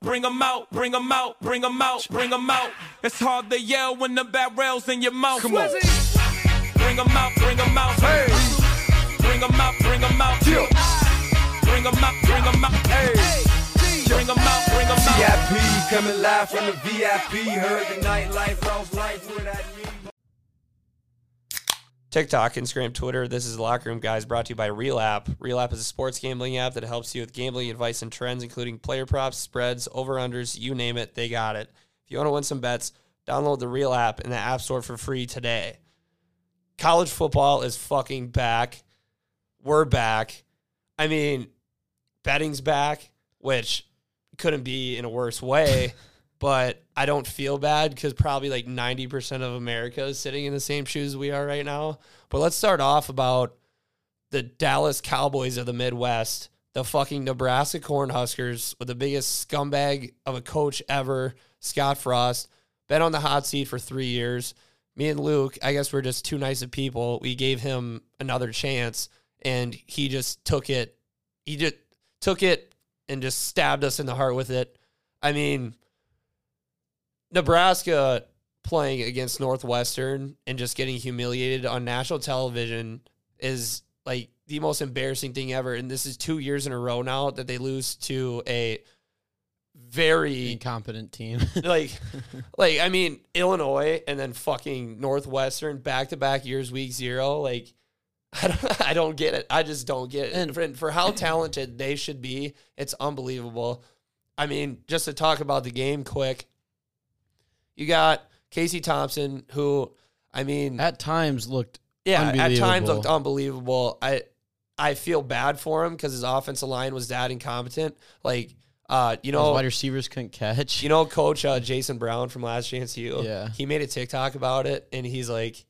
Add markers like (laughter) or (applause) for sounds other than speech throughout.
Bring 'em out, bring 'em out, bring 'em out, bring 'em out. It's hard to yell when the barrel's in your mouth. Come on. Bring 'em out, bring 'em out. Hey. Bring 'em out, bring 'em out. Yeah. Bring 'em out, bring 'em out. Hey. Bring 'em out, bring 'em out. VIP coming live from the VIP. Heard the nightlife, lost life without me. TikTok, Instagram, Twitter. This is Locker Room Guys brought to you by Real App. Real App is a sports gambling app that helps you with gambling advice and trends, including player props, spreads, over unders, you name it, they got it. If you want to win some bets, download the Real App in the App Store for free today. College football is fucking back. We're back. I mean, betting's back, which couldn't be in a worse way. (laughs) but I don't feel bad because probably like 90% of America is sitting in the same shoes we are right now. But let's start off about the Dallas Cowboys of the Midwest, the fucking Nebraska Cornhuskers with the biggest scumbag of a coach ever, Scott Frost, been on the hot seat for three years. Me and Luke, I guess we're just too nice of people. We gave him another chance and he just took it. He just took it and just stabbed us in the heart with it. I mean, Nebraska playing against Northwestern and just getting humiliated on national television is like the most embarrassing thing ever. And this is two years in a row now that they lose to a very incompetent team. (laughs) like (laughs) like I mean Illinois and then fucking Northwestern back to back years week zero like (laughs) I don't I don't get it I just don't get it and for, for how talented they should be it's unbelievable I mean just to talk about the game quick you got Casey Thompson who I mean at times looked yeah at times looked unbelievable I I feel bad for him because his offensive line was that incompetent like uh you know wide receivers couldn't catch. you know, Coach uh, Jason Brown from Last Chance U. Yeah. he made a TikTok about it, and he's like,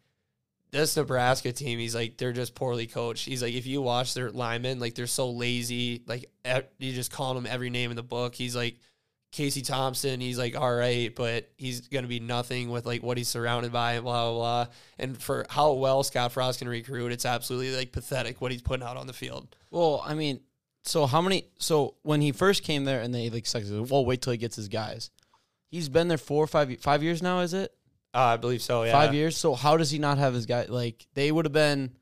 "This Nebraska team, he's like, they're just poorly coached. He's like, if you watch their linemen, like they're so lazy. Like e- you just call them every name in the book. He's like." Casey Thompson, he's like all right, but he's gonna be nothing with like what he's surrounded by and blah blah blah. And for how well Scott Frost can recruit, it's absolutely like pathetic what he's putting out on the field. Well, I mean, so how many? So when he first came there and they like sucked, well, wait till he gets his guys. He's been there four or five five years now. Is it Uh, I believe so. Yeah, five years? So how does he not have his guy? Like they would have been,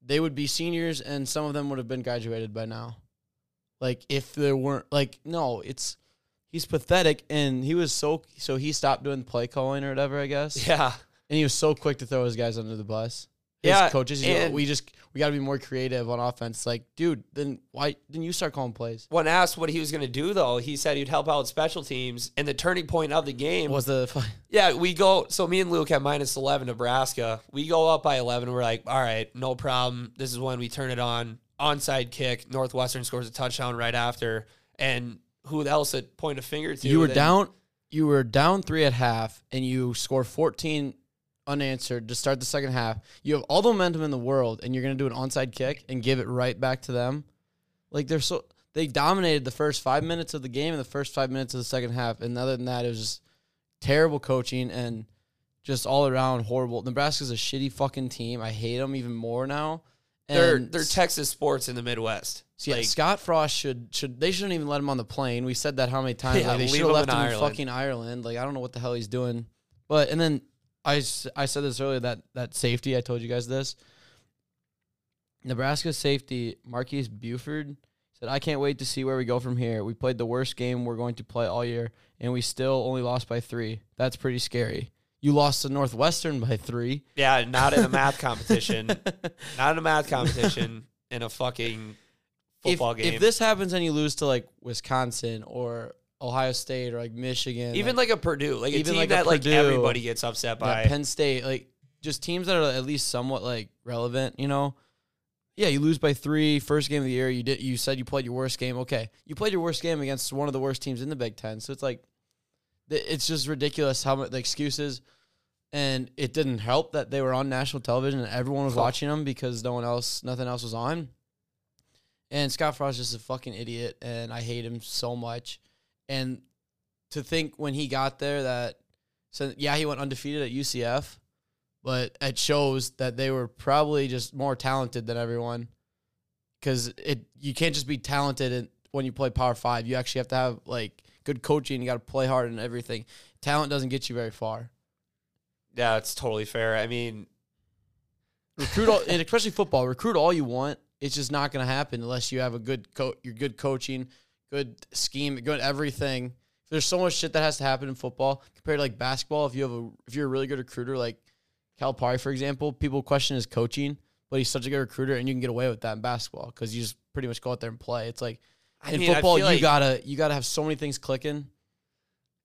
they would be seniors, and some of them would have been graduated by now. Like if there weren't like no, it's he's pathetic, and he was so so he stopped doing play calling or whatever, I guess. (laughs) Yeah, And he was so quick to throw his guys under the bus. His Yeah, coaches. You know, we just we got to be more creative on offense. Like, dude, then why didn't you start calling plays? When asked what he was going to do, though, he said he'd help out with special teams. And the turning point of the game Was the (laughs) yeah, we go. So me and Luke have minus eleven Nebraska. We go up by eleven. We're like, all right, no problem. This is when we turn it on. Onside kick. Northwestern scores a touchdown right after. And who else at point a finger to? you were down? You were down three at half, and you score fourteen unanswered to start the second half. You have all the momentum in the world, and you're gonna do an onside kick and give it right back to them. Like they're so they dominated the first five minutes of the game and the first five minutes of the second half, and other than that, it was just terrible coaching and just all around horrible. Nebraska's a shitty fucking team. I hate them even more now. They're they're Texas sports in the Midwest. So, yeah, Like, Scott Frost should should they shouldn't even let him on the plane. We said that how many times? Yeah, like they should have left him in Ireland. fucking Ireland. Like I don't know what the hell he's doing. But and then I, I said this earlier that that safety I told you guys this. Nebraska safety Marquise Buford said I can't wait to see where we go from here. We played the worst game we're going to play all year and we still only lost by 3. That's pretty scary. You lost to Northwestern by 3. yeah, not in a math (laughs) competition. not in a math competition. In a fucking if, game. if this happens and you lose to like Wisconsin or Ohio State or like Michigan, even like, a Purdue, like even like a that like Purdue, everybody gets upset by. Penn State, like just teams that are at least somewhat like relevant, you know. Yeah, you lose by three, first game of the year, you did. You said you played your worst game. Okay, you played your worst game against one of the worst teams in the Big Ten. So it's like, it's just ridiculous how much the excuses. And it didn't help that they were on national television and everyone was watching them because no one else, nothing else was on. And Scott Frost is just a fucking idiot, and I hate him so much. And to think when he got there that, so yeah, he went undefeated at UCF, but it shows that they were probably just more talented than everyone. Because it you can't just be talented in, when you play Power Five. You actually have to have like good coaching. You got to play hard and everything. Talent doesn't get you very far. Yeah, it's totally fair. I mean, Recruit all, and especially football. Recruit all you want. It's just not going to happen unless you have a good coach. Your good coaching, good scheme, good everything. There's so much shit that has to happen in football compared to like basketball. If you have a, if you're a really good recruiter, like Calipari, for example, people question his coaching, but he's such a good recruiter, and you can get away with that in basketball because you just pretty much go out there and play. It's like I in mean, football, you like- gotta you gotta have so many things clicking.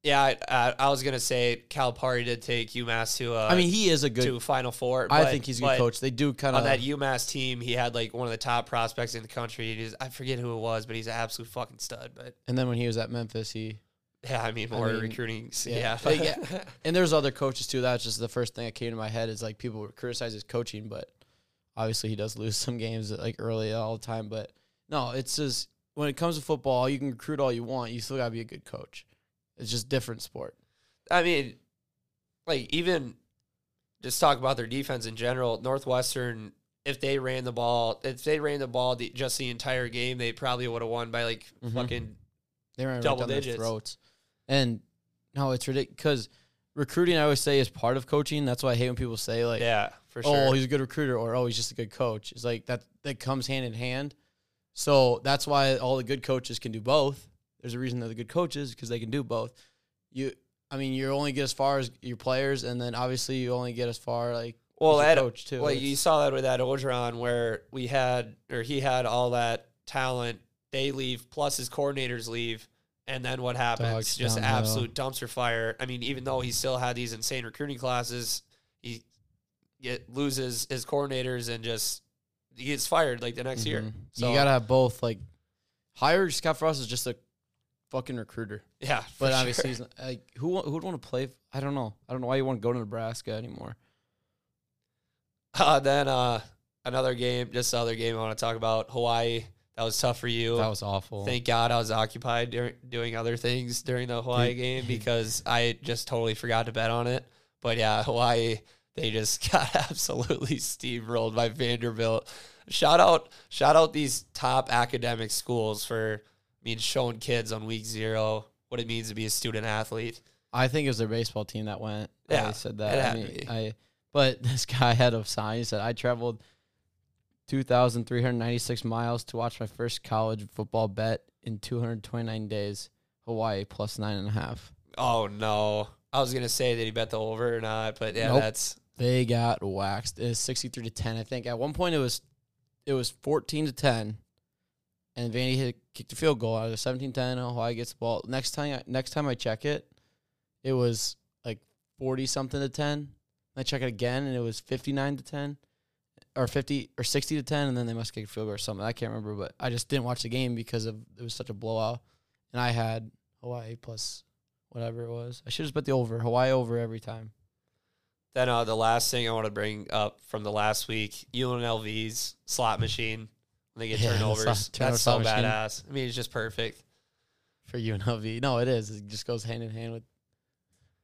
Yeah, I, I, I was gonna say Calipari did take UMass to uh, I mean, he is a good. to Final Four. I but- think he's a good coach. They do kind of On that UMass team, he had like one of the top prospects in the country. He's, I forget who it was, but he's an absolute fucking stud. But And then when he was at Memphis, he yeah, I mean I more mean, recruiting. yeah. Yeah, Yeah. (laughs) and there's other coaches too. That's just the first thing that came to my head is like people criticize his coaching, but obviously he does lose (laughs) some games like early all the time. But no, it's just when it comes to football, you can recruit all you want. You still gotta be a good coach. It's just different sport. I mean, like even just talk about their defense in general. Northwestern, if they ran the ball, if they ran the ball the, just the entire game, they probably would have won by like Mhm. fucking They ran right Double their digits. throats. And no, it's ridiculous because recruiting. I always say is part of coaching. That's why I hate when people say like, yeah for sure. oh, he's a good recruiter or oh, he's just a good coach. It's like that that comes hand in hand. So that's why all the good coaches can do both. There's a reason they're the good coaches because they can do both. You, I mean, you only get as far as your players, and then obviously you only get as far like well, as coach too. well, It's- you saw that with that Orgeron where we had or he had all that talent. They leave, plus his coordinators leave, and then what happens? Just absolute dumpster fire. I mean, even though he still had these insane recruiting classes, he get, loses his coordinators and just he gets fired like the next year. Mhm. So you gotta have both. Like, hire Scott Frost is just a fucking recruiter, yeah, but sure. obviously he's not- like who who would want to play? I don't know. I don't know why you want to go to Nebraska anymore. Uh, then uh, another game, just the other game I want to talk about Hawaii. That was tough for you. That was awful. Thank God I was occupied during, doing other things during the Hawaii game (laughs) because I just totally forgot to bet on it. But yeah, Hawaii, they just (laughs) got absolutely steamrolled by Vanderbilt. Shout out, shout out these top academic schools for, I mean, showing kids on week zero what it means to be a student athlete. I think it was their baseball team that went. Yeah, I said that. I mean. I but (laughs) this guy had a sign. He said, "I traveled two thousand three hundred ninety six miles to watch my first college football bet in two hundred twenty nine days. Hawaii plus nine and a half. Oh no. I was gonna say that he bet the over or not, but yeah, Nope. that's They got waxed. It was sixty three to ten. I think at one point it was it was fourteen to ten, and Vandy hit kicked a field goal out of 17-10. Hawaii gets the ball. Next time, I, next time I check it, it was like forty something to ten. I check it again, and it was fifty nine to ten, or fifty or sixty to ten, and then they must kick a field goal or something. I can't remember, but I just didn't watch the game because of it was such a blowout, and I had Hawaii plus whatever it was. I should have bet the over. Hawaii over every time. Then uh, the last thing I want to bring up from the last week, UNLV's slot machine they get Yeah, turnovers. That's so badass. I mean, it's just perfect. for UNLV. No, it is. It just goes hand in hand with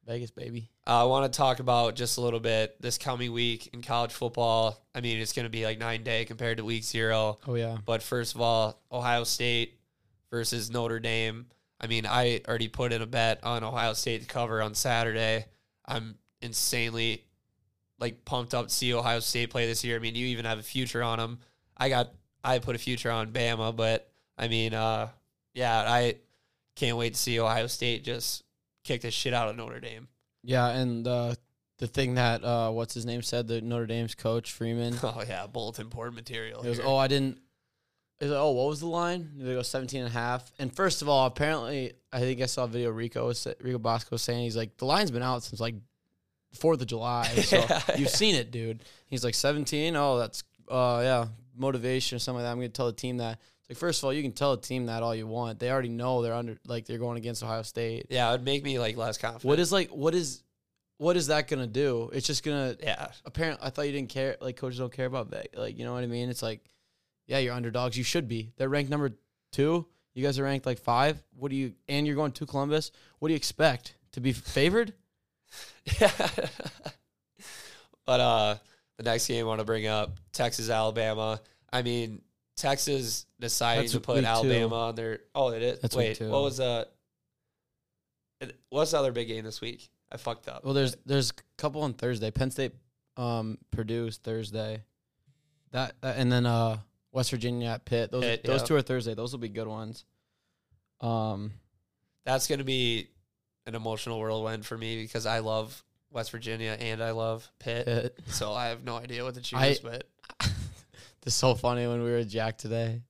Vegas, baby. Uh, I want to talk about just a little bit this coming week in college football. I mean, it's going to be like nine day compared to week zero. Oh yeah. But first of all, Ohio State versus Notre Dame. I mean, I already put in a bet on Ohio State to cover on Saturday. I'm insanely like pumped up to see Ohio State play this year. I mean, you even have a future on them. I got I put a future on Bama, but I mean, uh, yeah, I can't wait to see Ohio State just kick the shit out of Notre Dame. Yeah, and uh, the thing that uh, what's his name said, the Notre Dame's coach Freeman. (laughs) Oh yeah, bulletin board material. It was, oh, I didn't. It was, oh, what was the line? They go 17 and a half. And first of all, apparently, I think I saw a video Rico was, Rico Bosco saying he's like the line's been out since like Fourth of July. So (laughs) Yeah. you've seen it, dude. He's like 17. Oh, that's uh yeah, motivation or something like that. I'm gonna tell the team that. It's like first of all, you can tell a team that all you want. They already know they're under like they're going against Ohio State. yeah, it would make me like less confident. What is like what is what is that gonna do? It's just gonna yeah, apparently I thought you didn't care like coaches don't care about that. Like, you know what I mean? It's like, yeah, you're underdogs. You should be. They're ranked number two. You guys are ranked like five. What do you and you're going to Columbus? What do you expect? To be favored? (laughs) Yeah. (laughs) but uh the next game I want to bring up, Texas Alabama. I mean, Texas deciding That's to put week two. Alabama on their Oh, it is. That's Wait, what was uh What's the other big game this week? I fucked up. Well, there's there's a couple on Thursday. Penn State, um, Purdue's Thursday. That, that and then uh West Virginia at Pitt. Those Pitt, those yeah. two are Thursday. Those will be good ones. Um, That's going to be an emotional whirlwind for me because I love West Virginia and I love Pitt. Pitt. So I have no idea what to choose. I- but (laughs) This is so funny when we were at Jack today,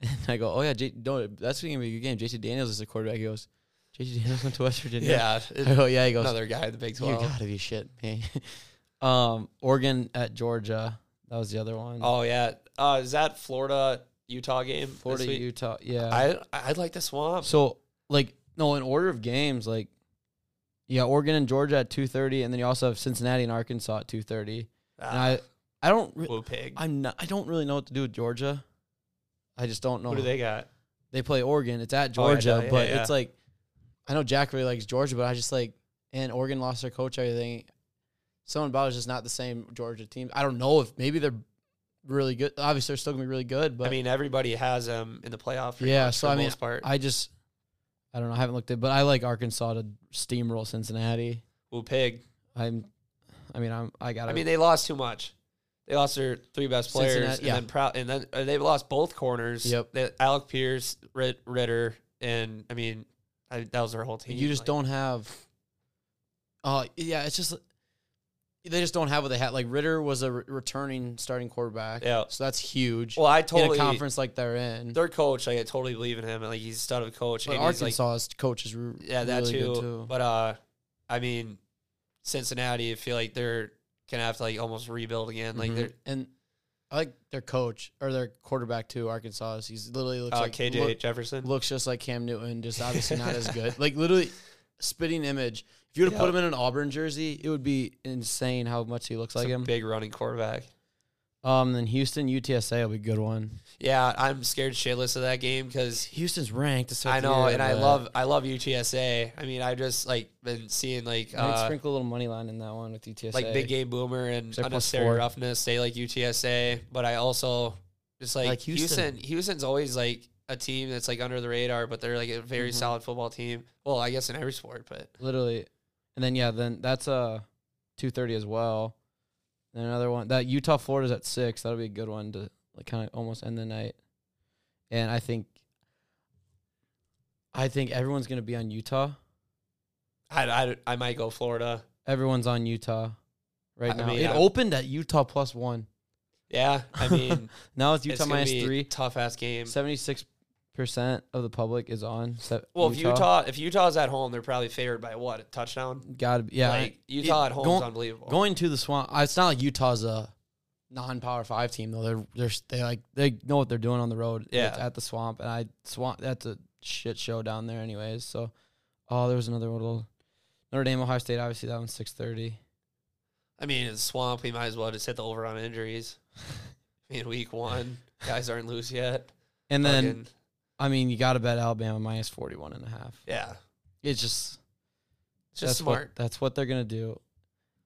and I go, "Oh yeah, J- no, that's gonna be a good game." JT Daniels is the quarterback. He goes, "JT Daniels went to West Virginia." yeah, (laughs) I go, "Yeah." He goes, another guy in the Big "You gotta be shit me." (laughs) um, Oregon at Georgia. That was the other one. Oh yeah, uh, is that Florida Utah game? Florida. Utah. Yeah. I I'd like the swamp. So like no, in order of games, like yeah, Oregon and Georgia at two thirty, and then you also have Cincinnati and Arkansas at two thirty. And Ah, I I don't re- pig. I'm not I don't really know what to do with Georgia. I just don't know. Who do they got? They play Oregon. It's at Oh, yeah, Georgia, yeah, but yeah. it's like I know Jack really likes Georgia, but I just like and Oregon lost their coach. Everything. Someone about is just not the same Georgia team. I don't know if maybe they're really good. Obviously, they're still gonna be really good, but I mean, everybody has them in the playoff. Yeah, so for I the mean, most part. I just I don't know. I haven't looked at, but I like Arkansas to steamroll Cincinnati. Woo pig. I'm, I mean, I'm, I got. I mean, they lost too much. They lost their three best players, Cincinnati- and yeah. then proud, and then uh, they've lost both corners. Yep. They, Alec Pierce, Rit, Ridder, and I mean, I, that was their whole team. you just Like, don't have. Oh yeah, it's just they just don't have what they had. Like Ridder was a re- returning starting quarterback. Yeah. so that's huge. Well, I in totally a conference like they're in. their coach. Like, I totally believe in him. and Like he's a stud of a coach. but and he's, like, Arkansas's coach is re- yeah, that really too. good too. But uh, I mean, Cincinnati. I feel like they're gonna have to like almost rebuild again. Like Mhm. they're and I like their coach or their quarterback too. Arkansas. He's literally looks uh, like KJ look- Jefferson. looks just like Cam Newton, just obviously not as good. Like literally spitting image. If you were to put him in an Auburn jersey, it would be insane how much he looks It's like a him. big running quarterback. Um, then Houston UTSA will be a good one. Yeah, I'm scared shitless of that game because Houston's ranked. I know, and I love I love UTSA. I mean, I've just like been seeing like uh, sprinkle a little money line in that one with UTSA. like big game boomer and unnecessary roughness. Stay like UTSA, but I also just like, like Houston. Houston. Houston's always like a team that's like under the radar, but they're like a very Mhm. solid football team. Well, I guess in every sport, but literally, and then yeah, then that's uh two thirty as well. Then another one that Utah Florida's at six. That'll be a good one to like kind of almost end the night. And I think, I think everyone's gonna be on Utah. I, I, I might go Florida. Everyone's on Utah right I now. mean, it I- opened at Utah plus one. Yeah, I mean, (laughs) Now it's it's Utah gonna minus three. tough ass game. Seventy six percent of the public is on. Se- Well, if Utah if Utah's at home, they're probably favored by what a touchdown. gotta be yeah. like Utah it- at home go- is unbelievable. Going to the swamp, it's not like Utah's a non-power five team though. They're they're they like they know what they're doing on the road. Yeah. It's at the swamp, and I swamp. That's a shit show down there, anyways. So, oh, there was another little Notre Dame, Ohio State. Obviously, that one's six thirty. I mean, it's swamp. We might as well just hit the over on injuries. (laughs) I mean, week one, guys aren't loose yet. And then, Fucking- I mean, you got to bet Alabama minus 41 and a half. yeah, It's just it's just that's smart. What, that's what they're gonna do,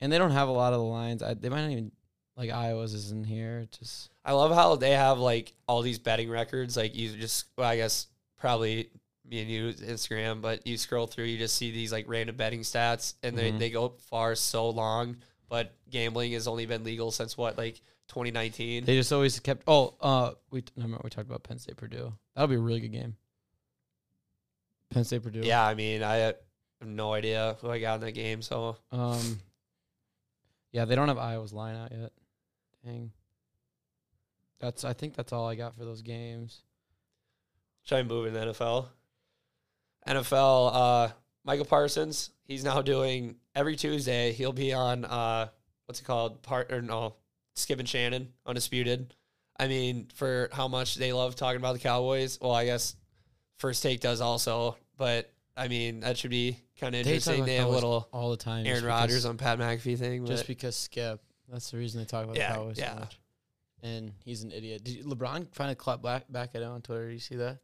and they don't have a lot of the lines. I, they might not even like Iowa's is in here. It Just I love how they have like all these betting records. Like you just, well, I guess probably me and you Instagram, but you scroll through, you just see these like random betting stats, and they Mhm. they go far so long. But gambling has only been legal since what, like 2019. they just always kept. Oh, uh, we never we talked about Penn State Purdue. That'll be a really good game. Penn State Purdue. yeah, I mean, I have no idea who I got in that game, so Um. Yeah, they don't have Iowa's line out yet. Dang. That's. I think that's all I got for those games. Should I move in the NFL? NFL, uh, Micah Parsons, he's now doing every Tuesday, he'll be on uh what's it called? Part or no, Skip and Shannon, Undisputed. I mean, for how much they love talking about the Cowboys, well, I guess First Take does also, but I mean, that should be kind of interesting. They have a little all the time. Aaron Rodgers on Pat McAfee thing. just because Skip. That's the reason they talk about Yeah, the Cowboys yeah. so much. And he's an idiot. Did LeBron finally clap back back at him on Twitter? Did you see that?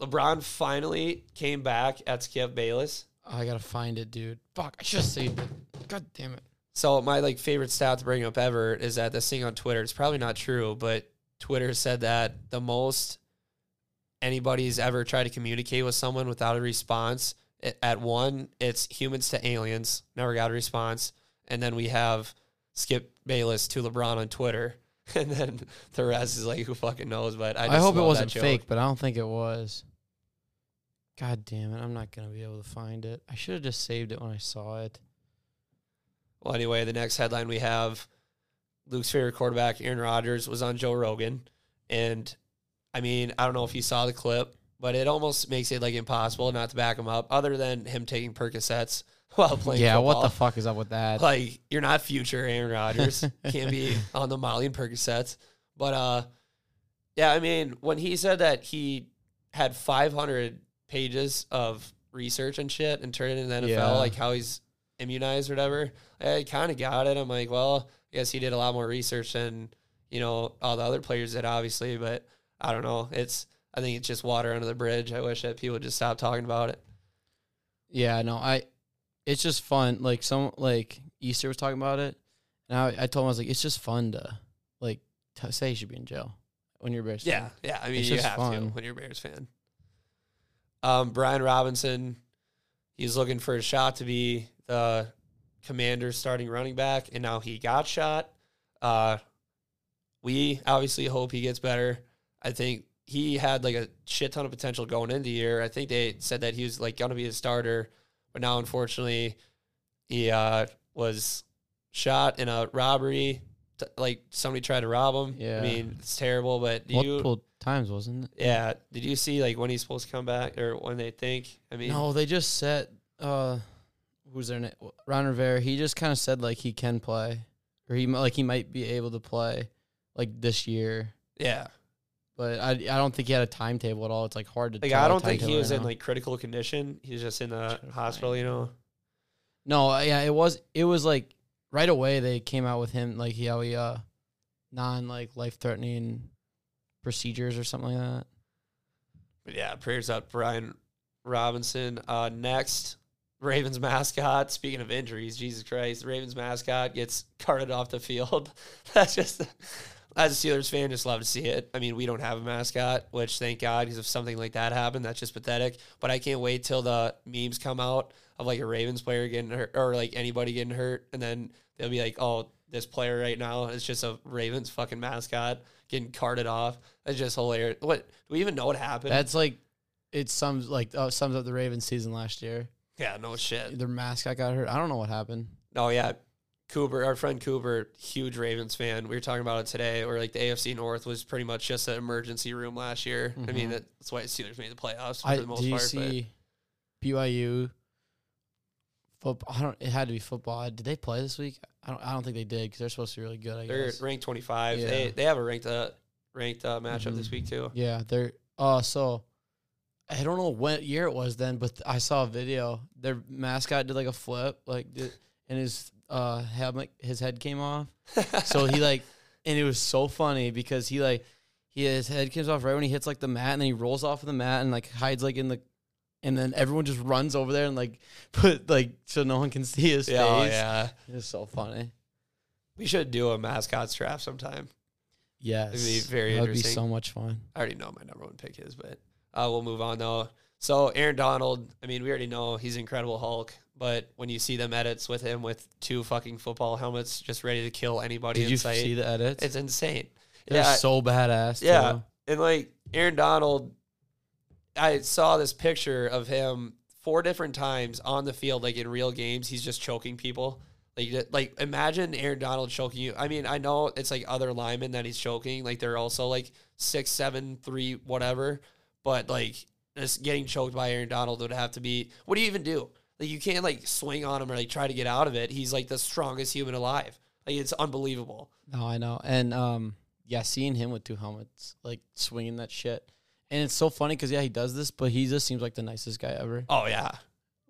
LeBron finally came back at Skip Bayless. I gotta find it, dude. Fuck, I should have saved it. God damn it. So my like favorite stat to bring up ever is that this thing on Twitter. It's probably not true, but Twitter said that the most anybody's ever tried to communicate with someone without a response At one, it's humans to aliens. Never got a response. And then we have Skip Bayless to LeBron on Twitter. (laughs) And then the rest is like, who fucking knows? But I, I, hope it wasn't fake, but I don't think it was. God damn it! I'm not gonna be able to find it. I should have just saved it when I saw it. Well, anyway, the next headline we have Luke's favorite quarterback, Aaron Rodgers, was on Joe Rogan. And I mean, I don't know if you saw the clip, but it almost makes it like impossible not to back him up, other than him taking Percocets (laughs) while playing. yeah, what the fuck is up with that? like you're not future Aaron Rodgers. Can't be (laughs) on the Molly and Percocets. But uh yeah, I mean, when he said that he had 500 pages of research and shit and turned it into the NFL, Yeah. like how he's immunized or whatever, I kind of got it. I'm like, well, I guess he did a lot more research than you know all the other players did, obviously. But I don't know. It's I think it's just water under the bridge. I wish that people would just stop talking about it. Yeah, no, I. It's just fun. Like some like Easter was talking about it, and I, I told him I was like, it's just fun to like say you should be in jail when you're a Bears. fan. Yeah, yeah. I mean, It's you just have to when you're a Bears fan. Um, Brian Robinson, he's looking for a shot to be the Commander's starting running back, and now he got shot. Uh, we obviously hope he gets better. I think he had like a shit ton of potential going into the year. I think they said that he was like going to be a starter, but now unfortunately, he uh, was shot in a robbery. T- Like somebody tried to rob him. Yeah. I mean it's terrible. But do you? times wasn't it? Yeah. Did you see like when he's supposed to come back or when they think? I mean, No, they just said uh, who's their name? Ron Rivera. He just kind of said like he can play, or he like he might be able to play, like this year. yeah. But I I don't think he had a timetable at all. It's like hard to. Like tell I don't think he was right in now. like critical condition. He's just in the hospital, you know. No, uh, yeah, it was it was like right away they came out with him like he how he uh non like life threatening procedures or something like that. But yeah, prayers up, Brian Robinson. Uh, next, Ravens mascot. Speaking of injuries, Jesus Christ, the Ravens mascot gets carted off the field. (laughs) That's just, as a Steelers fan, just love to see it. I mean, we don't have a mascot, which thank God, because if something like that happened, that's just pathetic. But I can't wait till the memes come out of like a Ravens player getting hurt or like anybody getting hurt, and then they'll be like, oh. This player right now is just a Ravens fucking mascot getting carted off. It's just hilarious. What do we even know what happened? That's like it sums like uh, sums up the Ravens season last year. Yeah, no shit. Their mascot got hurt. I don't know what happened. Oh yeah, Cooper, our friend Cooper, huge Ravens fan. We were talking about it today, where like the AFC North was pretty much just an emergency room last year. I mean, Mhm. that's why the Steelers made the playoffs for I the most did you part. but- see BYU football? I don't. It had to be football. Did they play this week? I don't. I don't think they did because they're supposed to be really good. I They're guess. ranked twenty five. Yeah. They they have a ranked uh, ranked uh, matchup this Mhm. week too. Yeah, they're uh so I don't know what year it was then, but I saw a video. Their mascot did like a flip, like did, and his uh helmet his head came off. (laughs) So he like and it was so funny because he like he his head comes off right when he hits like the mat and then he rolls off of the mat and like hides like in the and then everyone just runs over there and like (laughs) put like so no one can see his yeah, oh, face. yeah. It's so funny. We should do a mascots draft sometime. Yes. be very That would be interesting. so much fun. I already know my number one pick is, but uh, we'll move on though. So Aaron Donald, I mean, we already know he's Incredible Hulk, but when you see them edits with him with two fucking football helmets, just ready to kill anybody Did in you sight, see the edits? it's insane. They're yeah, so badass. yeah, too. and like Aaron Donald, I saw this picture of him four different times on the field, like in real games. He's just choking people. Like, like imagine Aaron Donald choking you. I mean, I know it's like other linemen that he's choking. Like they're also like six, seven, three, whatever. But like just getting choked by Aaron Donald would have to be. What do you even do? Like you can't like swing on him or like try to get out of it. He's like the strongest human alive. Like it's unbelievable. No, I know. And um, yeah, seeing him with two helmets, like swinging that shit, and it's so funny because yeah, he does this, but he just seems like the nicest guy ever, Oh yeah.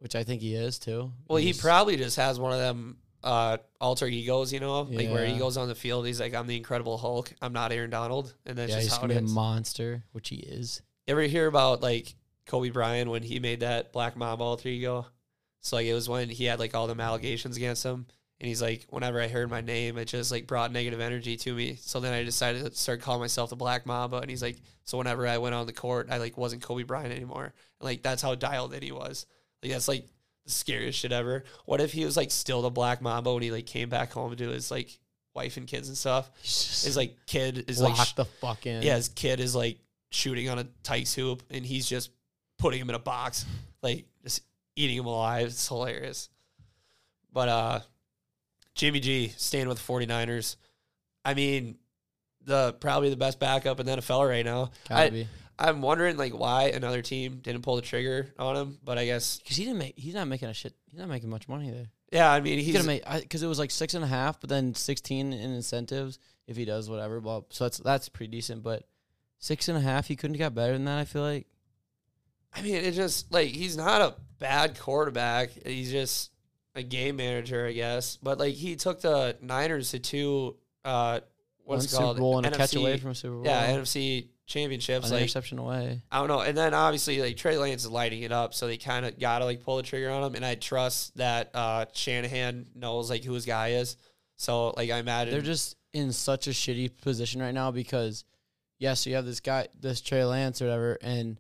which I think he is too. Well, he probably just has one of them uh, alter egos, you know, like where he goes on the field. He's like, "I'm the Incredible Hulk. I'm not Aaron Donald," and that's yeah, just he's how it be a monster, which he is. Ever hear about like Kobe Bryant when he made that Black Mamba alter ego? So like it was when he had like all them allegations against him, and he's like, whenever I heard my name, it just like brought negative energy to me. So then I decided to start calling myself the Black Mamba, and he's like, so whenever I went on the court, I like wasn't Kobe Bryant anymore. And, like that's how dialed in he was. Like that's like the scariest shit ever. What if he was like still the Black Mamba when he like came back home to his like wife and kids and stuff? His like kid is like sh- the fuck in. yeah, his kid is like shooting on a Tikes hoop and he's just putting him in a box, like just eating him alive. It's hilarious. But uh Jimmy G staying with the 49ers. I mean, the probably the best backup in the NFL right now. gotta I, be I'm wondering like why another team didn't pull the trigger on him, but I guess because he didn't make. He's not making a shit. He's not making much money there. yeah, I mean He's he's gonna make because it was like six and a half, but then sixteen in incentives if he does whatever. Well, so that's that's pretty decent. But six and a half, he couldn't have got better than that. I feel like I mean, it just like he's not a bad quarterback. He's just a game manager, I guess. But like he took the Niners to two uh what's one it Super called? Bowl and a catch away from a Super Bowl. Yeah, NFC championships. an Like interception away. I don't know. And then obviously like Trey Lance is lighting it up, so they kind of gotta like pull the trigger on him. And I trust that uh Shanahan knows like who his guy is. So like I imagine They're just in such a shitty position right now because yes, you have this guy, this Trey Lance or whatever, and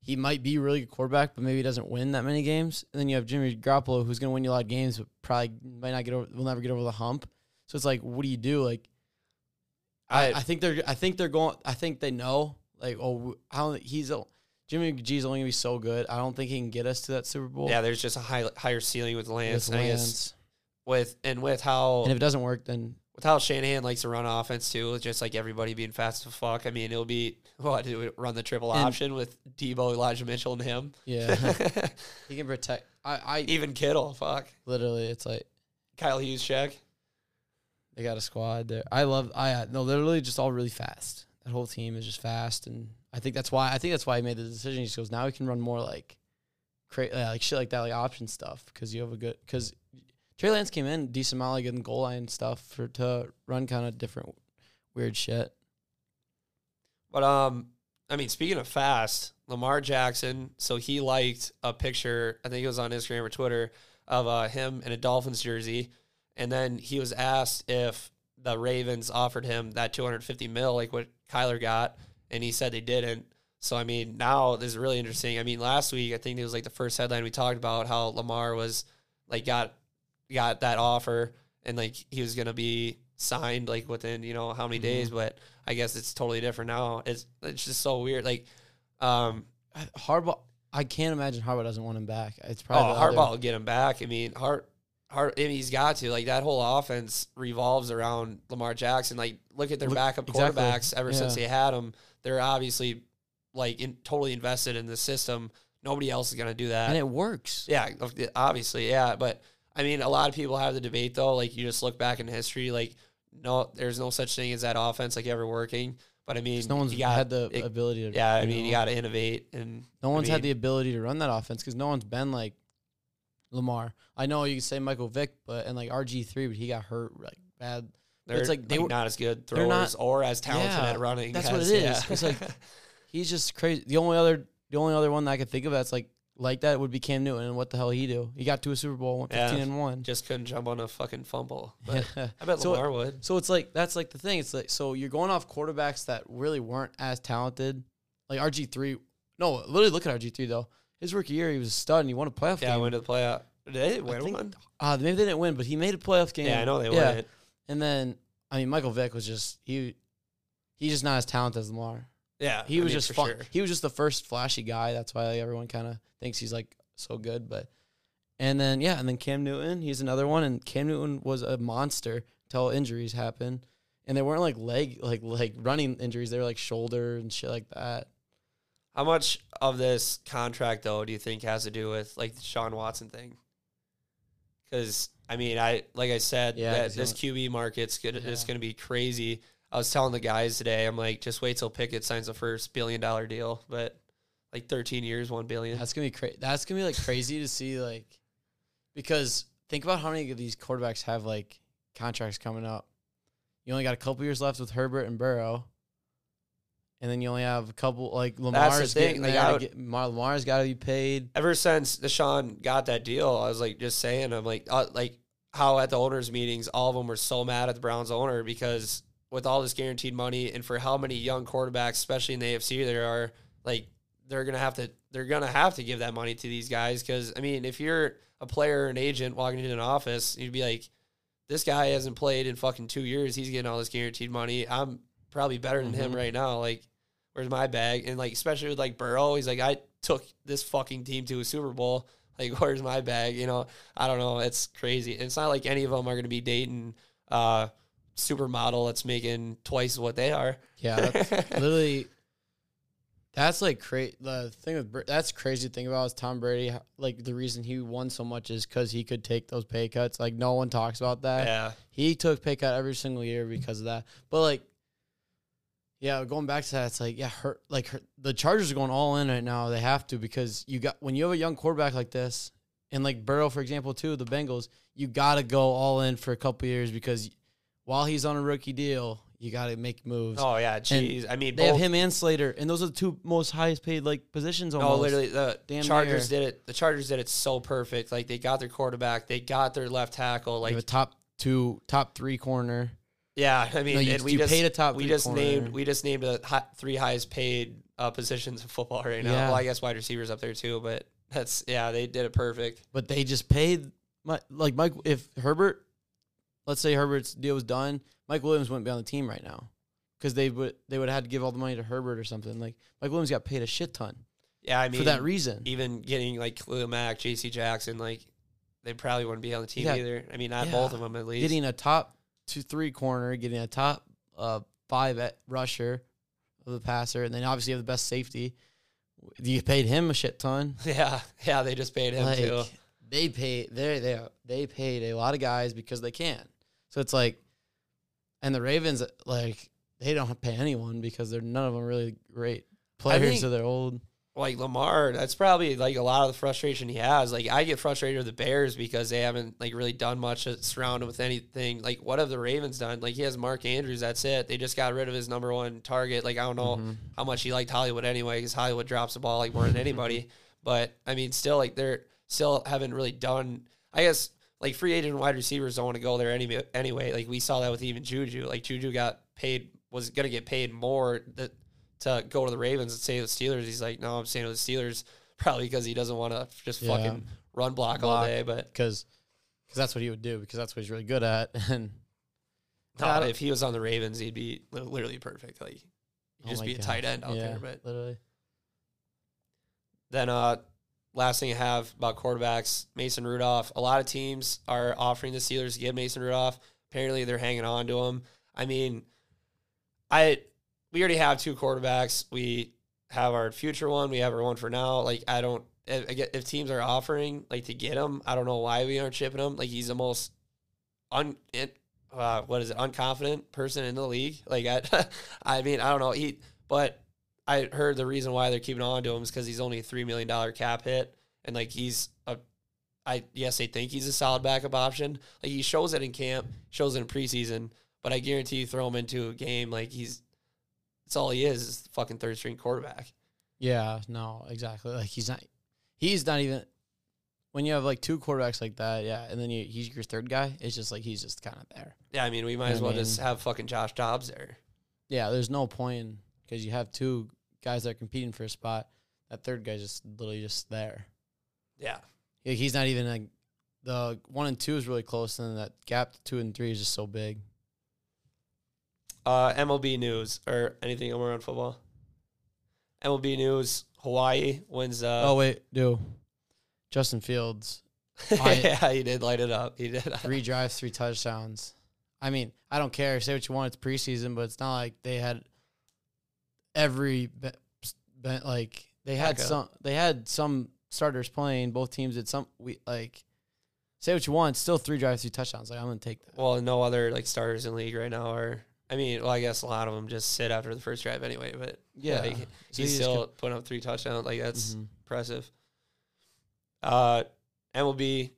he might be a really good quarterback, but maybe he doesn't win that many games. And then you have Jimmy Garoppolo, who's going to win you a lot of games, but probably might not get over, will never get over the hump. So it's like, what do you do? Like, I, I, think they're, I think they're going, I think they know, like, oh, I don't, he's a, Jimmy G's only gonna be so good. I don't think he can get us to that Super Bowl. yeah, there's just a high, higher ceiling with Lance. with guess Lance. with and with how And if it doesn't work, then with how Shanahan likes to run offense too, with just like everybody being fast as fuck. I mean, it'll be (laughs) what do we run the triple And- option with Deebo, Elijah Mitchell, and him. yeah, (laughs) he can protect. I, I Even Kittle, fuck. literally, it's like. Kyle Juszczyk. They got a squad there. I love. I uh, no, they're literally just all really fast. That whole team is just fast, and I think that's why. I think that's why he made the decision. He just goes now we can run more like, cra- uh, like shit like that, like option stuff, because you have a good. Because Trey Lance came in decent amount, like getting goal line stuff for to run kind of different, weird shit. But um, I mean, speaking of fast, Lamar Jackson. So he liked a picture. I think it was on Instagram or Twitter of uh, him in a Dolphins jersey, and then he was asked if the Ravens offered him that 250 mil, like what Kyler got, and he said they didn't. So I mean, now this is really interesting. I mean, last week I think it was like the first headline we talked about how Lamar was like got got that offer and like he was gonna be signed like within you know how many days, but I guess it's totally different now. It's it's just so weird. Like, um, Harbaugh, I can't imagine Harbaugh doesn't want him back. It's oh, probably other- Harbaugh will get him back. I mean, Hart. Hart, I mean, he's got to like that whole offense revolves around Lamar Jackson. Like, look at their Look- backup exactly. quarterbacks ever since they had him. They're obviously like in, totally invested in the system. Nobody else is gonna do that. and it works. Yeah, obviously, yeah. But I mean, a lot of people have the debate though. Like you just look back in history, like no, there's no such thing as that offense like ever working. But I mean, no one's got, had the it- ability to. yeah. I mean, you got to innovate, and No I one's had the ability to run that offense because no one's been like Lamar. I know you can say Michael Vick, but and like RG three, but he got hurt like bad. They're it's like like they were- not as good throwers not- or as talented Yeah, at running. that's what it is. yeah. It's like (laughs) he's just crazy. The only other, the only other one that I could think of that's like like that would be Cam Newton. And what the hell he do? He got to a Super Bowl, went Yeah. fifteen and one. just couldn't jump on a fucking fumble. (laughs) But. I bet So- Lamar would. So it's like that's like the thing. It's like so you're going off quarterbacks that really weren't as talented. Like RG three. No, literally look at RG three though. His rookie year, he was a stud and he won a playoff game. Yeah, I went to the playoff. Did they win think- one? Uh, maybe they didn't win, but he made a playoff game. Yeah, I know they yeah. won. And then I mean, Michael Vick was just he. He's just not as talented as Lamar. Yeah, He I was mean, just fun. sure. He was just the first flashy guy. That's why like, everyone kind of thinks he's like so good. But and then yeah, and then Cam Newton, he's another one. And Cam Newton was a monster till injuries happened, and they weren't like leg like like running injuries. They were like shoulder and shit like that. How much of this contract though do you think has to do with like the Sean Watson thing? Because I mean, I like I said, Yeah, that this QB market's good. It's Yeah. going to be crazy. I was telling the guys today, I'm like, just wait till Pickett signs the first billion dollar deal, but like 13 years, one billion. That's gonna be crazy. That's gonna be like crazy to see like because think about how many of these quarterbacks have like contracts coming up. You only got a couple years left with Herbert and Burrow. And then you only have a couple like Lamar's thing, getting like, there I to would- get, Lamar's got to be paid. Ever since Deshaun got that deal, I was like, just saying, I'm like, uh, like how at the owners' meetings, all of them were so mad at the Browns owner because with all this guaranteed money and for how many young quarterbacks, especially in the AFC, there are like they're gonna have to they're gonna have to give that money to these guys because I mean, if you're a player or an agent walking into an office, you'd be like, this guy hasn't played in fucking two years. He's getting all this guaranteed money. I'm probably better than him Mhm. right now. Like, where's my bag? And like, especially with like Burrow, he's like, I took this fucking team to a Super Bowl. (laughs) Like, where's my bag? You know, I don't know. It's crazy. It's not like any of them are gonna be dating uh supermodel that's making twice what they are. Yeah, that's (laughs) literally. That's like crazy. The thing with that's crazy thing about is Tom Brady. Like the reason he won so much is because he could take those pay cuts. Like no one talks about that. yeah. He took pay cut every single year because of that. But like, yeah, going back to that, it's like yeah, her like her, the Chargers are going all in right now. They have to because you got when you have a young quarterback like this, and like Burrow, for example, too, the Bengals, you got to go all in for a couple years because while he's on a rookie deal, you got to make moves. Oh yeah, jeez. I mean, They have him and Slater, and those are the two most highest paid like positions. Almost. No, literally, the Damn Chargers did it. The Chargers did it so perfect. Like they got their quarterback, they got their left tackle. You Like have a top two, top three corner. yeah, I mean, No, you- and we you just paid a top we three just corner. named we just named the hi- three highest paid uh, positions in football right now. Yeah. Well, I guess wide receivers up there too, but that's yeah, they did it perfect. but they just paid my like Mike. If Herbert, let's say Herbert's deal was done, Mike Williams wouldn't be on the team right now because they would they would have had to give all the money to Herbert or something. Like Mike Williams got paid a shit ton Yeah, I mean for that reason. even getting like Khalil Mack, J.C. Jackson, like they probably wouldn't be on the team Yeah. either. I mean, not Yeah. both of them at least. Getting a top two three corner, getting a top uh, five at rusher of the passer, and then obviously have the best safety. You paid him a shit ton. (laughs) yeah, yeah, they just paid him like too. they pay they they they paid a lot of guys because they can. So it's like, and the Ravens like they don't pay anyone because they're none of them really great players think- or they're old. like Lamar, that's probably like a lot of the frustration he has. Like I get frustrated with the Bears because they haven't like really done much to surround him with anything. Like what have the Ravens done? Like he has Mark Andrews, that's it. They just got rid of his number one target. Like I don't know Mm-hmm. how much he liked Hollywood anyway, because Hollywood drops the ball like more than anybody. (laughs) but I mean, still like they're still haven't really done. I guess like free agent wide receivers don't want to go there any, anyway. Like we saw that with even Juju. Like Juju got paid was gonna get paid more that to go to the Ravens and say the Steelers. He's like, no, I'm staying with the Steelers (laughs) probably because he doesn't want to just Yeah. fucking run block, all day. But because because that's what he would do because that's what he's really good at. (laughs) And no, don't- if he was on the Ravens, he'd be literally perfect. Like he'd Oh just be a tight end out Yeah, there. But literally, then uh last thing I have about quarterbacks, Mason Rudolph. A lot of teams are offering the Steelers to get Mason Rudolph. Apparently they're hanging on to him. I mean, I we already have two quarterbacks. We have our future one. We have our one for now. Like I don't if, if teams are offering like to get him, I don't know why we aren't shipping him. Like he's the most un uh, what is it unconfident person in the league. Like I (laughs) I mean I don't know he but I heard the reason why they're keeping on to him is because he's only a three million dollar cap hit, and like he's a, I yes they think he's a solid backup option. Like he shows it in camp, shows it in preseason, but I guarantee you throw him into a game like he's, that's all he is is fucking third string quarterback. yeah, no, exactly. Like he's not, he's not even. When you have like two quarterbacks like that, yeah, and then you, he's your third guy, it's just like he's just kind of there. Yeah, I mean we might as I well just have fucking Josh Dobbs there. Yeah, there's no point because you have two guys that are competing for a spot. That third guy's just literally just there. Yeah, Like, he's not even like the one and two is really close, and then that gap to two and three is just so big. uh, MLB news or anything around football. MLB news: Hawaii wins. Uh, oh wait, do Justin Fields (laughs) yeah, he did light it up. He did. three drives, three touchdowns. I mean, I don't care. Say what you want. It's preseason, but it's not like they had every be, be, like they had some. They had some starters playing. Both teams did some. We like say what you want. Still three drives, three touchdowns. Like I'm gonna take that. Well, no other like starters in league right now are. I mean, well, I guess a lot of them just sit after the first drive anyway. But Yeah, like, So he's still putting up three touchdowns. Like that's Mhm. impressive. Uh, MLB,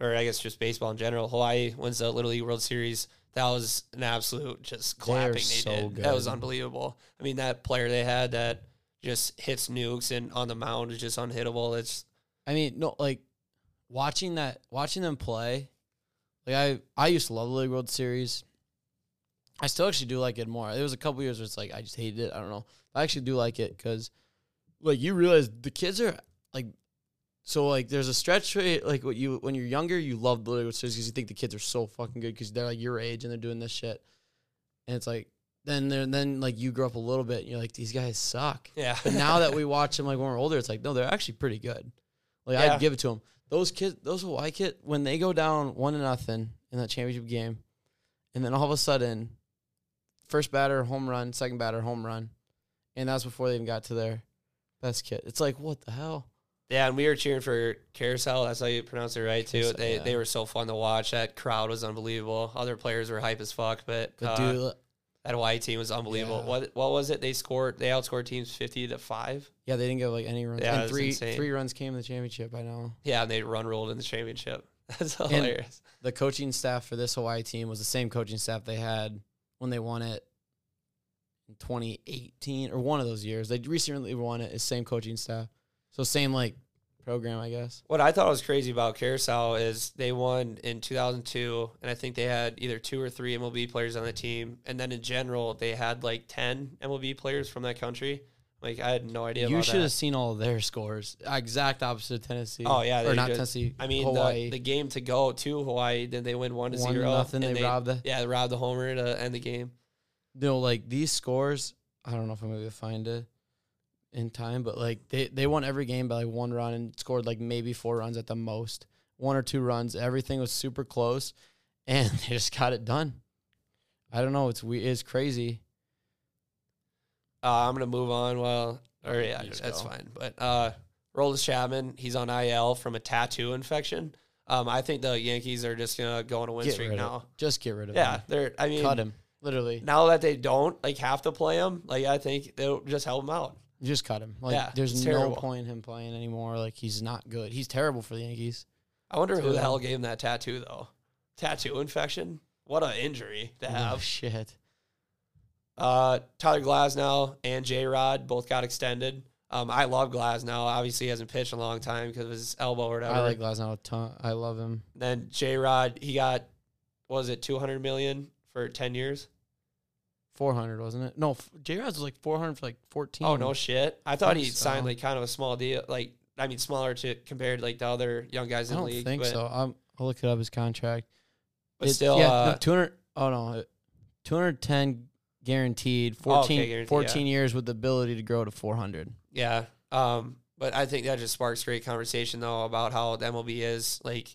or I guess just baseball in general. Hawaii wins the Little League World Series. That was an absolute just clapping. They, so did. That was unbelievable. I mean, that player they had that just hits nukes and on the mound is just unhittable. It's I mean, no, like watching that, watching them play. Like I, I used to love the League World Series. I still actually do like it more. There was a couple years where it's like I just hated it. I don't know. I actually do like it because like you realize the kids are like so like there's a stretch like what you when you're younger you love the little because you think the kids are so fucking good because they're like your age and they're doing this shit and it's like then they're then like you grow up a little bit and you're like these guys suck Yeah. but now that we (laughs) watch them like when we're older it's like no they're actually pretty good like Yeah. I'd give it to them those kids those Hawaii kids when they go down one to nothing in that championship game and then all of a sudden first batter home run second batter home run and that's before they even got to their best kid. It's like what the hell? Yeah, and we were cheering for Carousel. That's how you pronounce it right too. Carousel, They yeah. they were so fun to watch. That crowd was unbelievable. Other players were hype as fuck, but, But uh, dude, that Hawaii team was unbelievable. Yeah. What what was it? They scored. They outscored teams fifty to five. yeah, they didn't get like any runs. Yeah, and three insane. three runs came in the championship. I know. Yeah, and they run rolled in the championship. (laughs) That's hilarious. The coaching staff for this Hawaii team was the same coaching staff they had when they won it in 2018 or one of those years. They recently won it. It's same coaching staff, so same like program, I guess. What I thought was crazy about Carousel is they won in 2002, and I think they had either two or three MLB players on the team, and then in general they had like 10 MLB players from that country. Like I had no idea. You should that. have seen all of their scores. Exact opposite of Tennessee. Oh yeah, or they not just- Tennessee. I mean, Hawaii. the, the game to go to Hawaii, then they win one to One zero. nothing, and they robbed the- yeah, they robbed the homer to end the game. no, like these scores, I don't know if I'm gonna find it in time, but like they they won every game by like one run and scored like maybe four runs at the most, one or two runs. Everything was super close, (laughs) and they just got it done. I don't know. It's we it's crazy. Uh, I'm gonna move on. Well, or yeah, that's go. fine. But uh, Aroldis Chapman, he's on IL from a tattoo infection. Um, I think the Yankees are just gonna go on a win Get streak now. of just get rid of Yeah, him. they're. I mean, Cut him. Literally, now that they don't like have to play him, like I think they'll just help him out. Just cut him. Like Yeah, there's it's no terrible. point in him playing anymore. Like he's not good. He's terrible for the Yankees. I wonder who the hell gave him that tattoo though. Tattoo infection. What an injury to Oh have. shit. Uh, Tyler Glasnow and J Rod both got extended. Um, I love Glasnow. Obviously, he hasn't pitched in a long time because of his elbow or whatever. I like Glasnow a ton. I love him. Then J Rod, he got what was it two hundred million for ten years? Four hundred, wasn't it? No, J Rod's was like four hundred for like fourteen. Oh no shit! I thought he think signed so. like kind of a small deal, like I mean smaller to compared to like the other young guys I in the don't league. think but, so. I'm, I'll look it up his contract. But It- still, yeah, uh, no, two hundred. Oh no, two hundred ten guaranteed. Oh, okay, 14, guaranteed, 14 years with the ability to grow to four hundred. Yeah. Um, but I think that just sparks great conversation though about how the MLB is like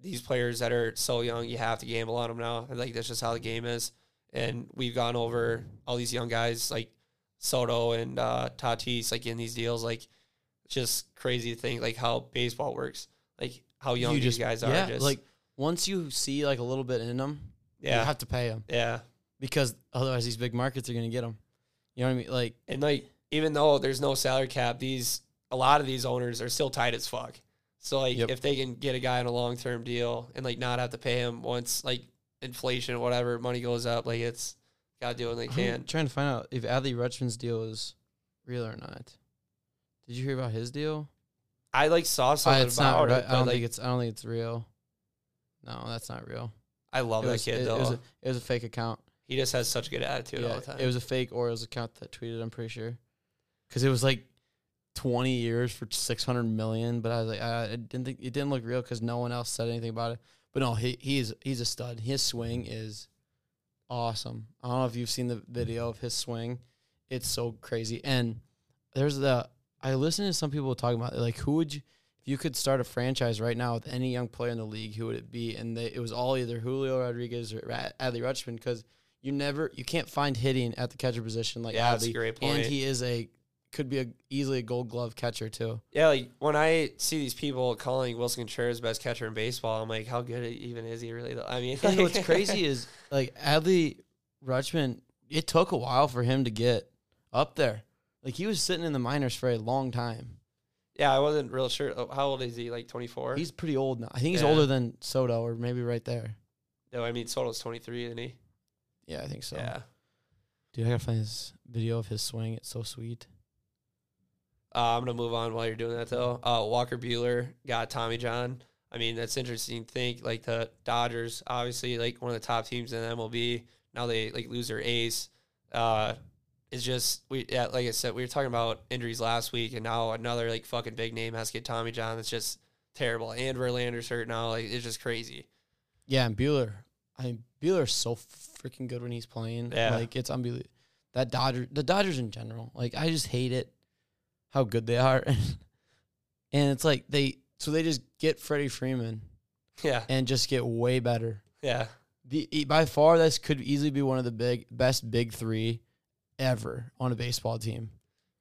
these players that are so young, you have to gamble on them now. I think that's just how the game is. And we've gone over all these young guys like Soto and uh, Tatis, like in these deals, like just crazy to think like how baseball works, like how young you these just guys are. Yeah, just, like once you see like a little bit in them, yeah, you have to pay them yeah. because otherwise these big markets are gonna get them. You know what I mean? Like And like, even though there's no salary cap, these a lot of these owners are still tight as fuck. So like, Yep. if they can get a guy on a long term deal and like not have to pay him once like inflation whatever money goes up, like it's gotta do what they I'm can. trying to find out if Adley Rutschman's deal is real or not. Did you hear about his deal? I like saw something it's about right. it, I don't like, think it's. I don't think it's real. No, that's not real. I love it that was, kid it, though. it was a, it was a fake account. he just has such a good attitude all the time. it was a fake Orioles account that tweeted. I'm pretty sure, because it was like 20 years for 600 million. But I was like, I, I didn't think it didn't look real because no one else said anything about it. But no, he he's he's a stud. His swing is awesome. I don't know if you've seen the video of his swing. It's so crazy. And there's the I listened to some people talking about it, like who would you if you could start a franchise right now with any young player in the league, who would it be? And they, it was all either Julio Rodriguez or Adley Rutschman because you never you can't find hitting at the catcher position like Yeah, that's a Adley. great And he is a could be a easily a Gold Glove catcher too. yeah, like when I see these people calling Willson Contreras best catcher in baseball, I'm like, how good even is he really? Though? I mean, And what's crazy (laughs) is like Adley Rutschman. It took a while for him to get up there. Like he was sitting in the minors for a long time. Yeah, I wasn't real sure. Oh, How old is he? Like 24? He's pretty old now. I think he's Yeah. older than Soto, or maybe right there. no, I mean, Soto's 23, isn't he? Yeah, I think so. Yeah. Dude, I gotta find this video of his swing. It's so sweet. Uh, I'm gonna move on while you're doing that though. Uh, Walker Buehler got Tommy John. I mean, that's interesting. Think like the Dodgers, obviously like one of the top teams in MLB. Now they like lose their ace, uh, is just we yeah, like I said, we were talking about injuries last week, and now another like fucking big name has to get Tommy John. That's just terrible. And Verlander's hurt now. Like it's just crazy. Yeah, and Buehler. I mean, Buehler's so freaking good when he's playing. Yeah. Like it's unbelievable. That Dodger, the Dodgers in general, like I just hate it, how good they are, (laughs) and it's like they so they just get Freddie Freeman Yeah, and just get way better. yeah. The by far this could easily be one of the big best big three ever on a baseball team.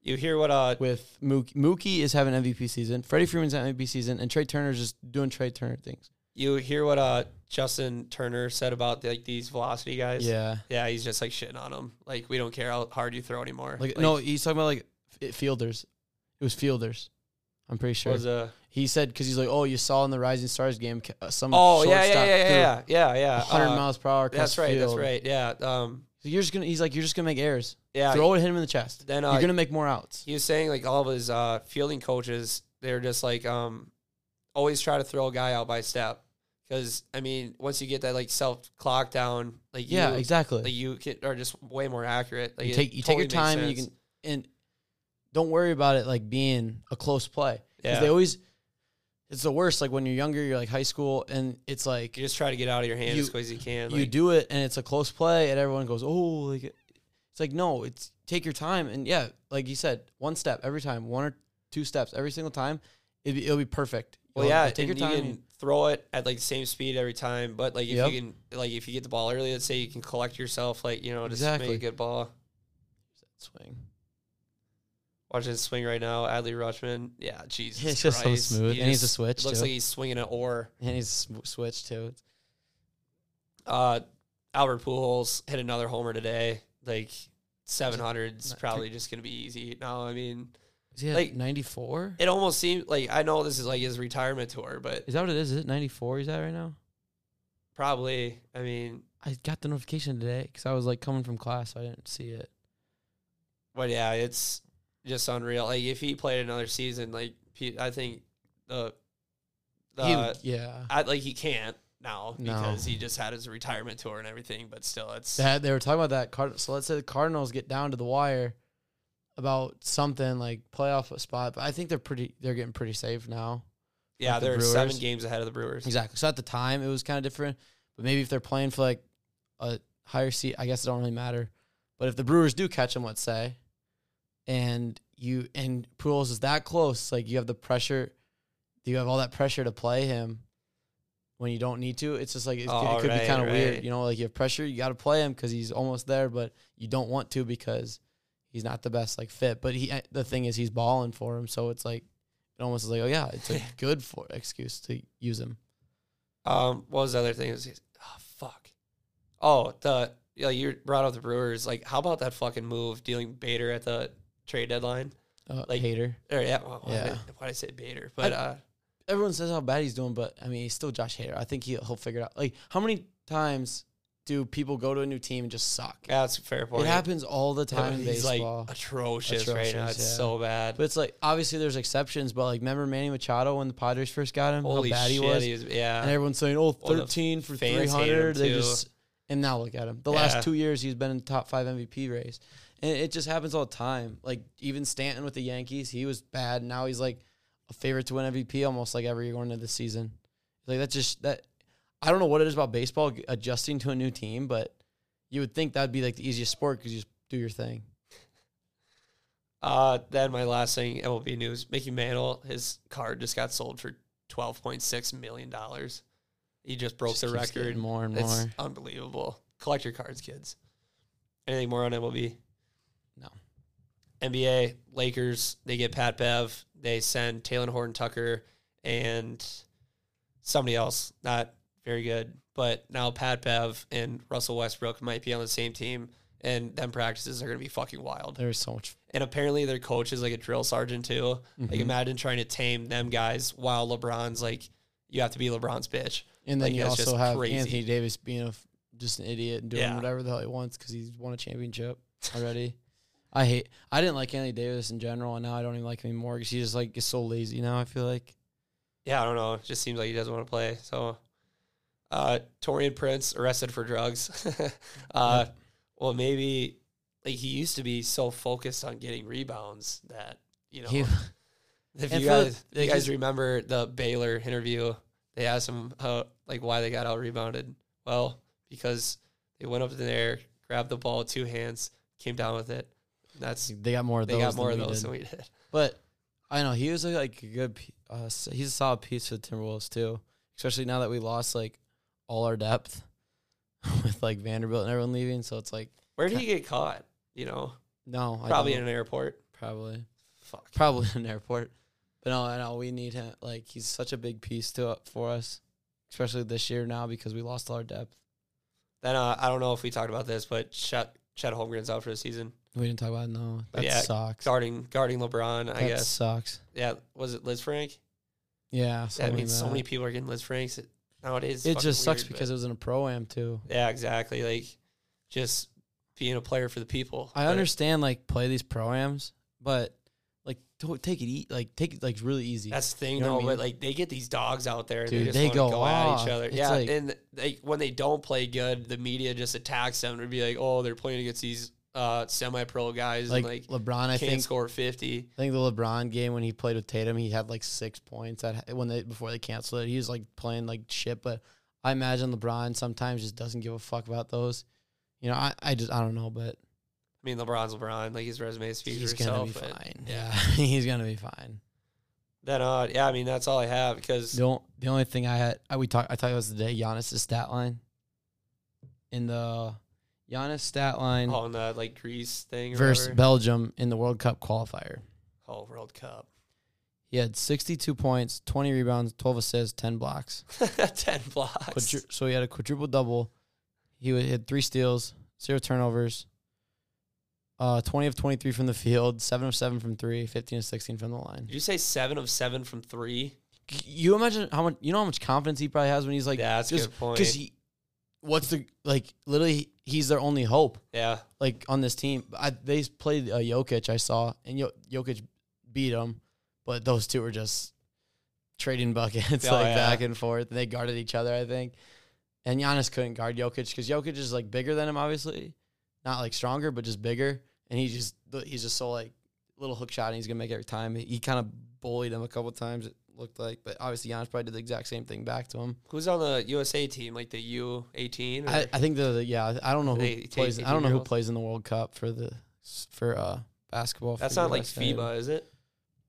You hear what uh With Mookie, Mookie is having MVP season, Freddie Freeman's having MVP season, and Trea Turner's just doing Trea Turner things. you hear what uh Justin Turner said about like these velocity guys. Yeah, yeah. He's just like shitting on them. Like we don't care how hard you throw anymore. like, no, he's talking about like fielders. It was fielders. I'm pretty sure. was uh He said because he's like, oh, you saw in the Rising Stars game, uh, some oh yeah yeah yeah yeah yeah yeah 100 uh, miles per hour. That's right. That's right. Yeah. Um. So you're just gonna. He's like, you're just gonna make errors. Yeah. Throw it, hit him in the chest. Then, uh, you're gonna make more outs. he was saying like all of his uh, fielding coaches, they're just like um, always try to throw a guy out by step because I mean once you get that like self clock down, like Yeah, you, exactly. like you can, are just way more accurate. Like you take you take your time and you can and don't worry about it like being a close play because Yeah. they always it's the worst like when you're younger you're like high school and it's like You just try to get out of your hand You- as quick as you can. you like- do it and it's a close play and everyone goes oh like it's like no it's take your time and yeah like you said one step every time one or two steps every single time it'll be, it'll be perfect Well, You'll- yeah, take your time You can throw it at like the same speed every time, but like if Yep. you can, like if you get the ball early, let's say you can collect yourself, like you know, just Exactly. make a good ball. swing Watching it swing right now, Adley Rutschman. Yeah, Jesus, It's just so Christ. smooth, He and he's a just- switch, It looks too. like he's swinging an oar. and he's sw- switched too Uh, Albert Pujols hit another homer today. Like seven hundred is probably just gonna be easy now. I mean, is he at Like- 94 it almost seems like I know this is like his retirement tour, but is that what it is is it 94 he's at right now probably. I mean, I got the notification today because I was like coming from class, so I didn't see it. but yeah, it's just unreal. Like if he played another season, like I think the the He yeah, I, like he can't now No. because he just had his retirement tour and everything. But still, it's that they were talking about that. Card- so let's say the Cardinals get down to the wire about something like playoff spot, but I think they're pretty. They're getting pretty safe now. yeah, the they're seven games ahead of the Brewers. Exactly. So at the time it was kind of different, but maybe if they're playing for like a higher seat, I guess it don't really matter. But if the Brewers do catch them, let's say, and you and Pujols is that close, like you have the pressure, you have all that pressure to play him when you don't need to. It's just like it, Oh, it could right, be kind of right. weird, you know. Like you have pressure, you got to play him because he's almost there, but you don't want to because he's not the best like fit. But he, the thing is, he's balling for him, so it's like it almost is like, oh yeah, it's a (laughs) good for excuse to use him. Um, what was the other thing? It was, oh fuck. Oh, the yeah, you brought up the Brewers. Like, how about that fucking move dealing Bader at the trade deadline? Uh, Like- Hader. Or yeah, why, Yeah. Did, why did I say Bader? But I- uh, Everyone says how bad he's doing, but I mean, he's still Josh Hader. I think he, he'll figure it out. Like, how many times do people go to a new team and just suck? yeah, that's a fair point. It happens all the time in He's baseball. like atrocious, right now. It's yeah. so bad. but it's like obviously there's exceptions, but like remember Manny Machado when the Padres first got him, Holy how bad shit, he was, he was yeah. and everyone's saying, "Oh, Well, the 13 for 300." They just and now look at him. The Yeah. last two years he's been in the top five MVP race, and it just happens all the time. Like even Stanton with the Yankees, he was bad. Now he's like a favorite to win MVP almost like every year going into the season. Like that's just that. I don't know what it is about baseball adjusting to a new team, but you would think that'd be like the easiest sport because you just do your thing. (laughs) Uh, then my last thing, MLB news: Mickey Mantle, his card just got sold for twelve point six million dollars. He just broke Just the record. more and It's more. unbelievable. Collect your cards, kids. Anything more on MLB? NBA Lakers. They get Pat Bev. They send Talen Horton Tucker and somebody else. Not very good, but now Pat Bev and Russell Westbrook might be on the same team, and them practices are going to be fucking wild. There's so much. And apparently their coach is like a drill sergeant too. Like Mhm. imagine trying to tame them guys while LeBron's like, you have to be LeBron's bitch. And then Like, you also just have crazy. Anthony Davis being a just an idiot and doing Yeah. whatever the hell he wants because he's won a championship (laughs) already. I hate. I didn't like Anthony Davis in general, and now I don't even like him anymore because he's just like is so lazy now. I feel like Yeah, I don't know. It just seems like he doesn't want to play. So, uh, Taurean Prince arrested for drugs. (laughs) uh, well, maybe like he used to be so focused on getting rebounds that you know. He- (laughs) if you for the- guys, you guys remember the Baylor interview, they asked him how like why they got out rebounded. Well, because they went up in there, grabbed the ball with two hands, came down with it. That's they got more of they those. got more of than we those did. than we did. (laughs) But I know he was a, like a good. Uh, he's a solid piece for the Timberwolves too, especially now that we lost like all our depth (laughs) with like Vanderbilt and everyone leaving. So it's like Where did he get caught? You know, no, I probably in an airport. probably Fuck. probably in an airport. But no, I know we need him. Like he's such a big piece to for us, especially this year now because we lost all our depth. Then uh, I don't know if we talked about this, but Chet Chet Holmgren's out for the season. We didn't talk about it, no. That Yeah, sucks. Guarding guarding LeBron, I guess. that sucks. Yeah, was it Lisfranc? Yeah, Yeah, I mean, like so many people are getting Lisfrancs it- nowadays. It just sucks weird, because it was in a pro am too. yeah, exactly. Like just being a player for the people. I understand like play these proams, but like don't take it e- like take it like really easy. That's the thing, You know though. I But like they get these dogs out there, and Dude, they just they go go, at each other. It's yeah, like- and they when they don't play good, the media just attacks them and be like, "Oh, they're playing against these uh, semi-pro guys like, and like LeBron. I think score 50. I think the LeBron game when he played with Tatum, he had like six points at when they before they canceled it. He was like playing like shit, but I imagine LeBron sometimes just doesn't give a fuck about those. You know, I, I just I don't know, but I mean, LeBron's LeBron. Like his resume speaks he's gonna be fine. Yeah. (laughs) He's gonna be fine. Then, uh, yeah, I mean, that's all I have because The, on- the only thing I had, I, we talked, I talked about today, Giannis' stat line. In the Giannis stat line on the like Greece thing versus whatever. Belgium in the World Cup qualifier. Oh, World Cup. He had 62 points, 20 rebounds, 12 assists, 10 blocks. (laughs) 10 blocks. Quadru- so he had a quadruple double. He had three steals, zero turnovers, uh, 20 of 23 from the field, 7 of 7 from three, 15 of 16 from the line. Did you say seven of seven from three? You imagine how much, you know how much confidence he probably has when he's like, yeah, that's a just good point. because he, what's the, like, literally, he's their only hope. yeah, like on this team. I, they played uh, Jokic, I saw, and Yo- Jokic beat him, but those two were just trading buckets (laughs) Oh, like yeah. back and forth. And they guarded each other, I think. And Giannis couldn't guard Jokic because Jokic is like bigger than him, obviously, not like stronger, but just bigger. And he just he's just so like little hook shot, and he's gonna make every time. He, he kind of bullied him a couple times. Looked like, but obviously Giannis probably did the exact same thing back to him. who's on the USA team? Like the U eighteen? I, I think the, the yeah I don't know who They plays I don't know who plays in the World Cup for the for uh basketball. That's not like. FIBA, is it?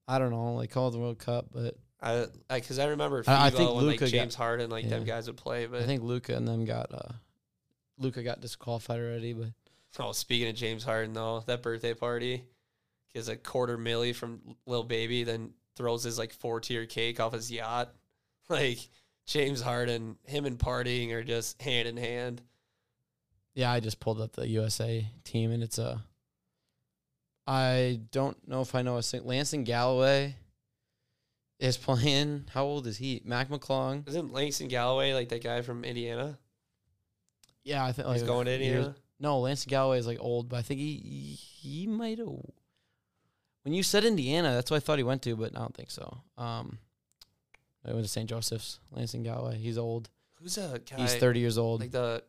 I don't know, like call it the World Cup, but I because I, remember FIBA I- I think when Luka like got- James Harden like them guys would play. But I think Luka and them got uh Luka got disqualified already, but oh, speaking of James Harden though, that birthday party gives a quarter milli from Lil Baby, then throws his like four tier cake off his yacht. (laughs) Like James Harden, him and partying are just hand in hand. yeah, I just pulled up the USA team and it's a I don't know if I know a sing- Langston Galloway is playing. How old is he? Mac McClung. Isn't Langston Galloway like that guy from Indiana? Yeah, I think like He's going to Indiana. No, Langston Galloway is like old, but I think he he might have. When you said Indiana, that's what I thought he went to, but I don't think so. Um, I went to St. Joseph's. Langston Galloway. he's old. Who's a guy? He's thirty years old. Like the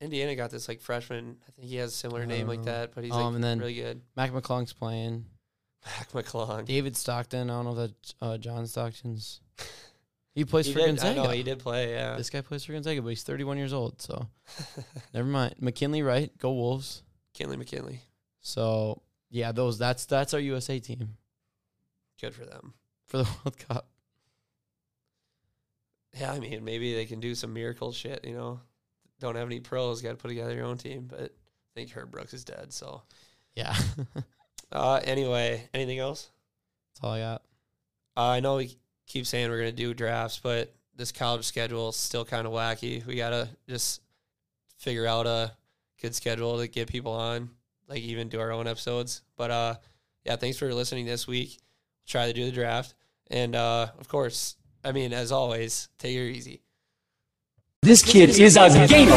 Indiana got this like freshman. I think he has a similar name don't like that, but he's Um, like and then- really good. Mac McClung's playing. Mac McClung. David Stockton. I don't know if that's uh, John Stockton's. (laughs) He plays He for did, I Gonzaga. know he did play. Yeah. This guy plays for Gonzaga, but he's thirty-one years old. So (laughs) never mind. McKinley, right? Go Wolves. Kinley McKinley. So yeah, those. That's that's our USA team Good for them. for the (laughs) World Cup. Yeah, I mean, maybe they can do some miracle shit. You know, don't have any pros. Got to put together your own team. But I think Herb Brooks is dead. So, Yeah, that's (laughs) uh, anyway, anything else? That's all I got. Uh, I know we keep saying we're gonna do drafts, but this college schedule is still kind of wacky. We gotta just figure out a good schedule to get people on, like even do our own episodes. But uh, yeah, thanks for listening this week. Try to do the draft, and uh, of course, I mean, as always, take it easy. This kid is a gamer.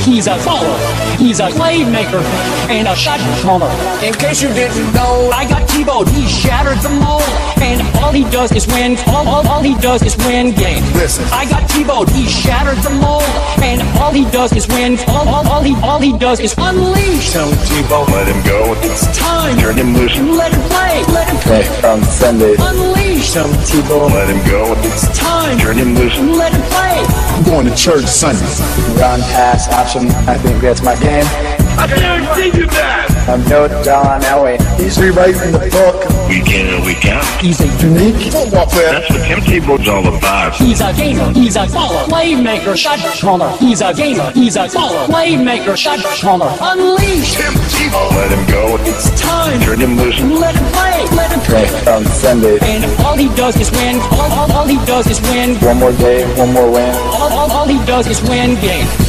He's a follower. He's a playmaker and a shot caller. In case you didn't know, I got Tebow, he shattered the mold. And all he does is win. All, all, all he does is win games. Listen. I got Tebow, he shattered the mold. And all he does is win. All, all, all he all he does is unleash. Tell Tebow, let him go. It's time. Turn him loose. Let him play. Let him play. on Sunday. Unleash. Tell Tebow, let him go. It's time. Turn him loose. Let him play. I'm going to church Sunday. Run pass option. I think that's my game. I guarantee you that. I'm no John Elway. He's rewriting the book. Week in and week out. He's a Unique football player. That's what Tim Tebow's all about. He's a gamer. He's a baller. Playmaker. Shot caller. He's a gamer. He's a baller. Playmaker. Shot caller. Unleash. Tim Tebow. Let him go. It's time. Turn him loose. Let him play. Let him play. on Sunday. And all he does is win. All, all, all he does is win. One more day, one more win. All, all, all he does is win games.